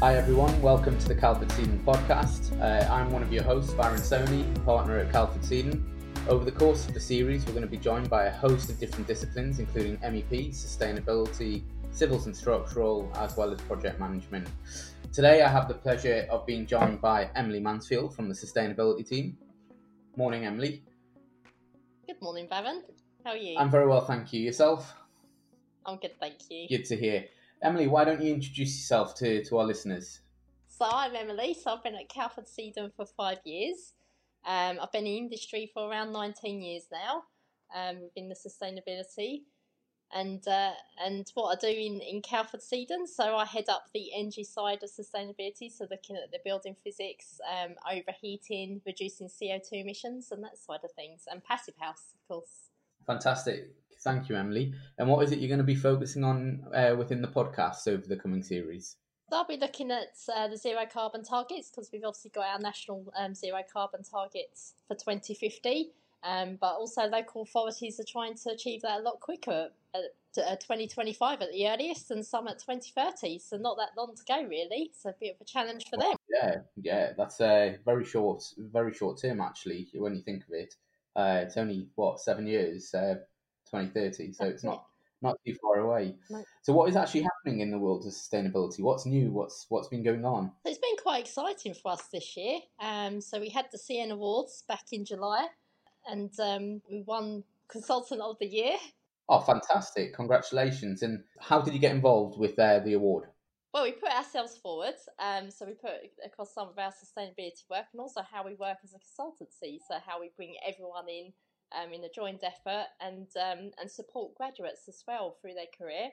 Hi everyone, welcome to the calfordseaden podcast. Uh, I'm one of your hosts, Varun Soni, partner at calfordseaden. Over the course of the series, we're going to be joined by a host of different disciplines, including MEP, sustainability, civils and structural, as well as project management. Today, I have the pleasure of being joined by Emily Mansfield from the sustainability team. Morning, Emily. Good morning, Varun. How are you? I'm very well, thank you. Yourself? I'm good, thank you. Good to hear. Emily, why don't you introduce yourself to, to our listeners? So I'm Emily. So I've been at calfordseaden for five years. Um, I've been in industry for around 19 years now um, within the sustainability. And uh, and what I do in, in calfordseaden, so I head up the energy side of sustainability, so looking at the building physics, um, overheating, reducing CO2 emissions, and that side of things, and passive house, of course. Fantastic. Thank you, Emily. And what is it you're going to be focusing on uh, within the podcast over the coming series? So I'll be looking at uh, the zero carbon targets because we've obviously got our national um, zero carbon targets for 2050, um, but also local authorities are trying to achieve that a lot quicker at, at 2025 at the earliest and some at 2030. So not that long to go really. So a bit of a challenge for them. Yeah, yeah, that's a very short, very short term actually when you think of it. Uh, it's only what seven years. Uh, 2030. So it's not not too far away. No. So what is actually happening in the world of sustainability? What's new? What's what's been going on? It's been quite exciting for us this year. Um, so we had the CN Awards back in July, and um, we won Consultant of the Year. Oh, fantastic! Congratulations! And how did you get involved with uh, the award? Well, we put ourselves forward. Um, so we put across some of our sustainability work and also how we work as a consultancy. So how we bring everyone in um, in a joint effort and um, and support graduates as well through their career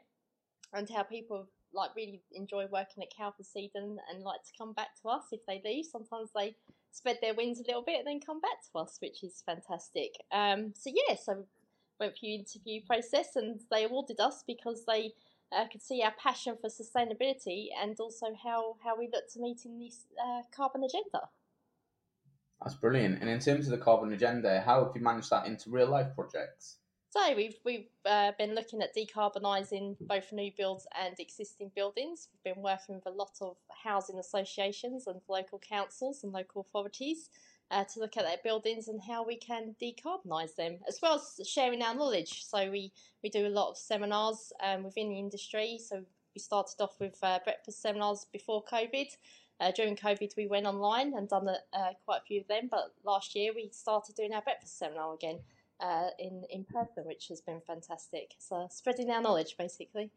and how people like really enjoy working at calfordseaden and like to come back to us if they leave. Sometimes they spread their wings a little bit and then come back to us, which is fantastic. Um, so yeah, so went through the interview process and they awarded us because they uh, could see our passion for sustainability and also how, how we look to meeting this uh, carbon agenda. That's brilliant. And in terms of the carbon agenda, how have you managed that into real life projects? So we've we've uh, been looking at decarbonising both new builds and existing buildings. We've been working with a lot of housing associations and local councils and local authorities uh, to look at their buildings and how we can decarbonise them, as well as sharing our knowledge. So we, we do a lot of seminars um, within the industry. So we started off with uh, breakfast seminars before COVID, uh, during COVID, we went online and done uh, quite a few of them, but last year we started doing our breakfast seminar again uh, in, in person, which has been fantastic. So, spreading our knowledge basically.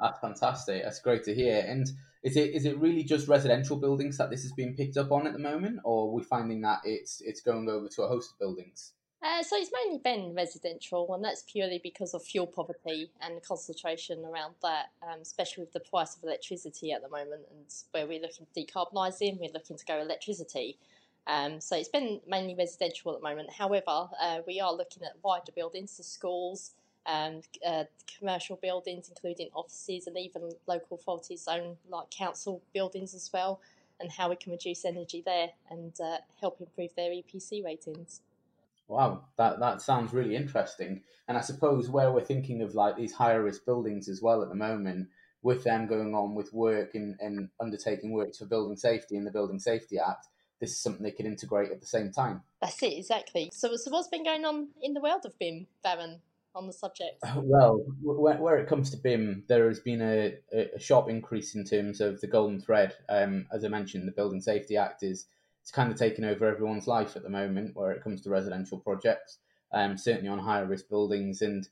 That's fantastic. That's great to hear. And is it is it really just residential buildings that this is being picked up on at the moment, or are we finding that it's it's going over to a host of buildings? Uh, so it's mainly been residential, and that's purely because of fuel poverty and the concentration around that, um, especially with the price of electricity at the moment, and where we're looking to decarbonise decarbonising, we're looking to go electricity. Um, so it's been mainly residential at the moment. However, uh, we are looking at wider buildings, so schools, um, uh, commercial buildings, including offices, and even local authorities' own like council buildings as well, and how we can reduce energy there and uh, help improve their EPC ratings. Wow, that that sounds really interesting. And I suppose where we're thinking of like these higher risk buildings as well at the moment, with them going on with work and, and undertaking work for building safety in the Building Safety Act, this is something they can integrate at the same time. That's it, exactly. So, so what's been going on in the world of BIM, Varun, on the subject? Well, where, where it comes to BIM, there has been a, a sharp increase in terms of the golden thread. Um, as I mentioned, the Building Safety Act is it's kind of taken over everyone's life at the moment where it comes to residential projects, um, certainly on higher risk buildings. And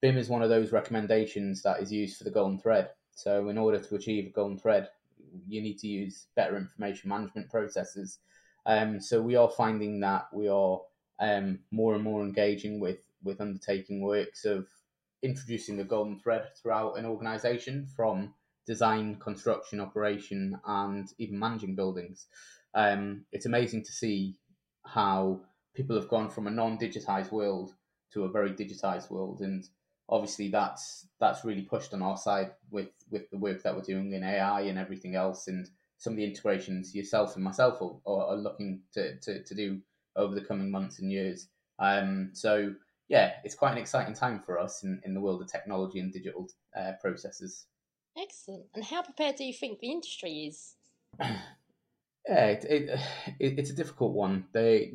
BIM is one of those recommendations that is used for the golden thread. So, in order to achieve a golden thread, you need to use better information management processes. Um, so, we are finding that we are um, more and more engaging with, with undertaking works of introducing the golden thread throughout an organization from design, construction, operation, and even managing buildings um, it's amazing to see how people have gone from a non-digitized world to a very digitized world, and obviously that's that's really pushed on our side with with the work that we're doing in AI and everything else, and some of the integrations yourself and myself are, are looking to, to, to do over the coming months and years. Um, so yeah, it's quite an exciting time for us in, in the world of technology and digital uh, processes. Excellent. And how prepared do you think the industry is? Yeah, it, it, it, it's a difficult one. They,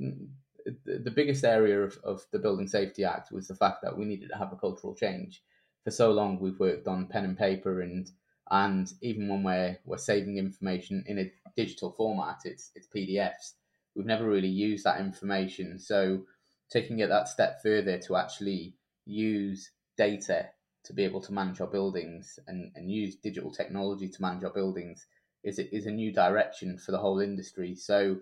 the biggest area of, of the Building Safety Act was the fact that we needed to have a cultural change. For so long, we've worked on pen and paper, and and even when we're we're saving information in a digital format, it's it's PDFs. We've never really used that information. So taking it that step further to actually use data to be able to manage our buildings and, and use digital technology to manage our buildings is is a new direction for the whole industry. So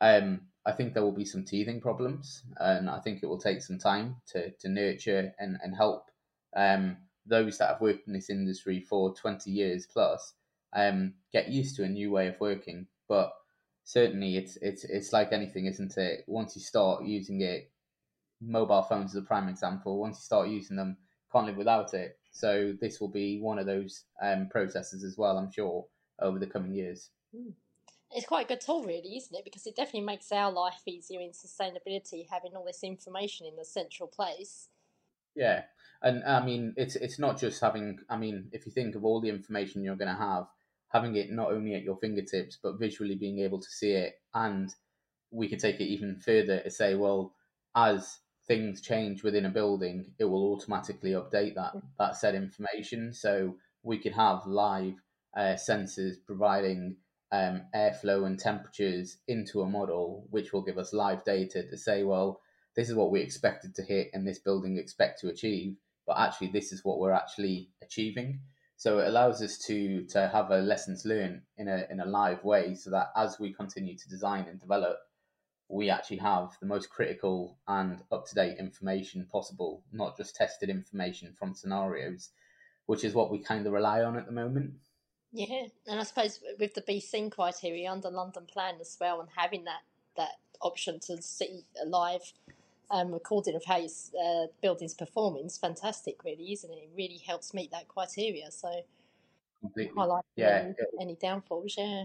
um, I think there will be some teething problems, and I think it will take some time to, to nurture and, and help um, those that have worked in this industry for 20 years plus um, get used to a new way of working. But certainly, it's it's it's like anything, isn't it? Once you start using it, mobile phones is a prime example. Once you start using them, can't live without it. So this will be one of those um, processes as well, I'm sure, over the coming years. Mm. It's quite a good tool, really, isn't it? Because it definitely makes our life easier in sustainability, having all this information in the central place. Yeah, and I mean, it's it's not just having. I mean, if you think of all the information you're going to have, having it not only at your fingertips but visually being able to see it, and we could take it even further to say, well, as things change within a building, it will automatically update that mm. that said information. So we could have live uh, sensors providing um, airflow and temperatures into a model, which will give us live data to say, well, this is what we expected to hit and this building expect to achieve, but actually this is what we're actually achieving. So it allows us to to have a lessons learned in a in a live way, so that as we continue to design and develop, we actually have the most critical and up to date information possible, not just tested information from scenarios, which is what we kind of rely on at the moment. Yeah, and I suppose with the Be Seen criteria under London Plan as well, and having that that option to see a live um, recording of how your uh, building's performing is fantastic, really, isn't it? It really helps meet that criteria. So, Completely. highlight Yeah, any, yeah. any downfalls. Yeah,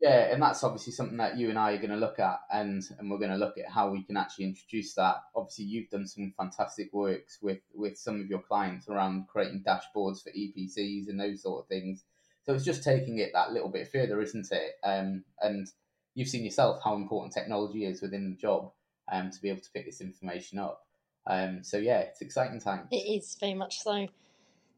Yeah, and that's obviously something that you and I are going to look at, and and we're going to look at how we can actually introduce that. Obviously, you've done some fantastic works with with some of your clients around creating dashboards for EPCs and those sort of things. So it's just taking it that little bit further, isn't it? Um, and you've seen yourself how important technology is within the job, um, to be able to pick this information up. Um, so yeah, it's exciting times. it is very much so.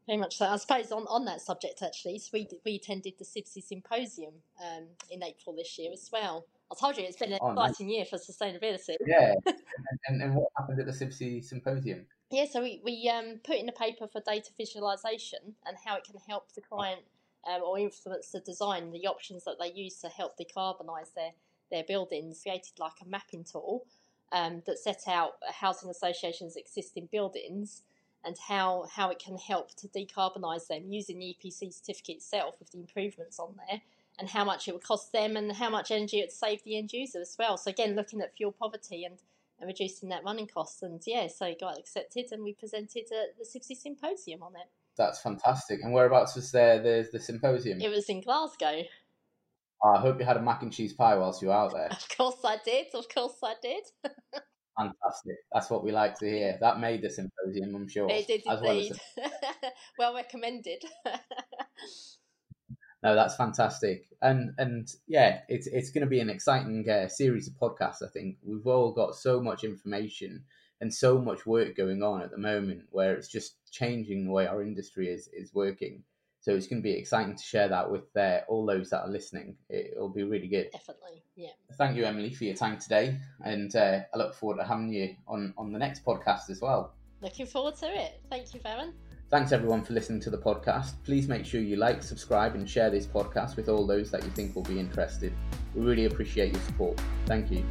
Very much so. I suppose on, on that subject, actually, so we we attended the CIBSE Symposium um, in April this year as well. I told you it's been an Oh, nice. exciting year for sustainability. Yeah, and, and, and what happened at the CIBSE symposium? Yeah, so we, we um, put in a paper for data visualization and how it can help the client um, or influence the design, the options that they use to help decarbonise their, their buildings. Created like a mapping tool um, that set out housing association's existing buildings and how, how it can help to decarbonise them using the EPC certificate itself with the improvements on there and how much it would cost them and how much energy it would save the end user as well. So again, looking at fuel poverty and, and reducing that running costs. And yeah, so it got accepted and we presented at the CIBSE Symposium on it. That's fantastic. And whereabouts was there the the symposium? It was in Glasgow. I hope you had a mac and cheese pie whilst you were out there. Of course I did. Of course I did. Fantastic. That's what we like to hear. That made the symposium, I'm sure. It did as well as indeed. well recommended. No, that's fantastic, and and yeah, it's it's going to be an exciting uh, series of podcasts. I think we've all got so much information and so much work going on at the moment, where it's just changing the way our industry is is working. So it's going to be exciting to share that with uh, all those that are listening. It, it'll be really good. Definitely. Yeah. Thank you, Emily, for your time today, and uh, I look forward to having you on on the next podcast as well. Looking forward to it. Thank you, Varun. Thanks everyone for listening to the podcast. Please make sure you like, subscribe, and share this podcast with all those that you think will be interested. We really appreciate your support. Thank you.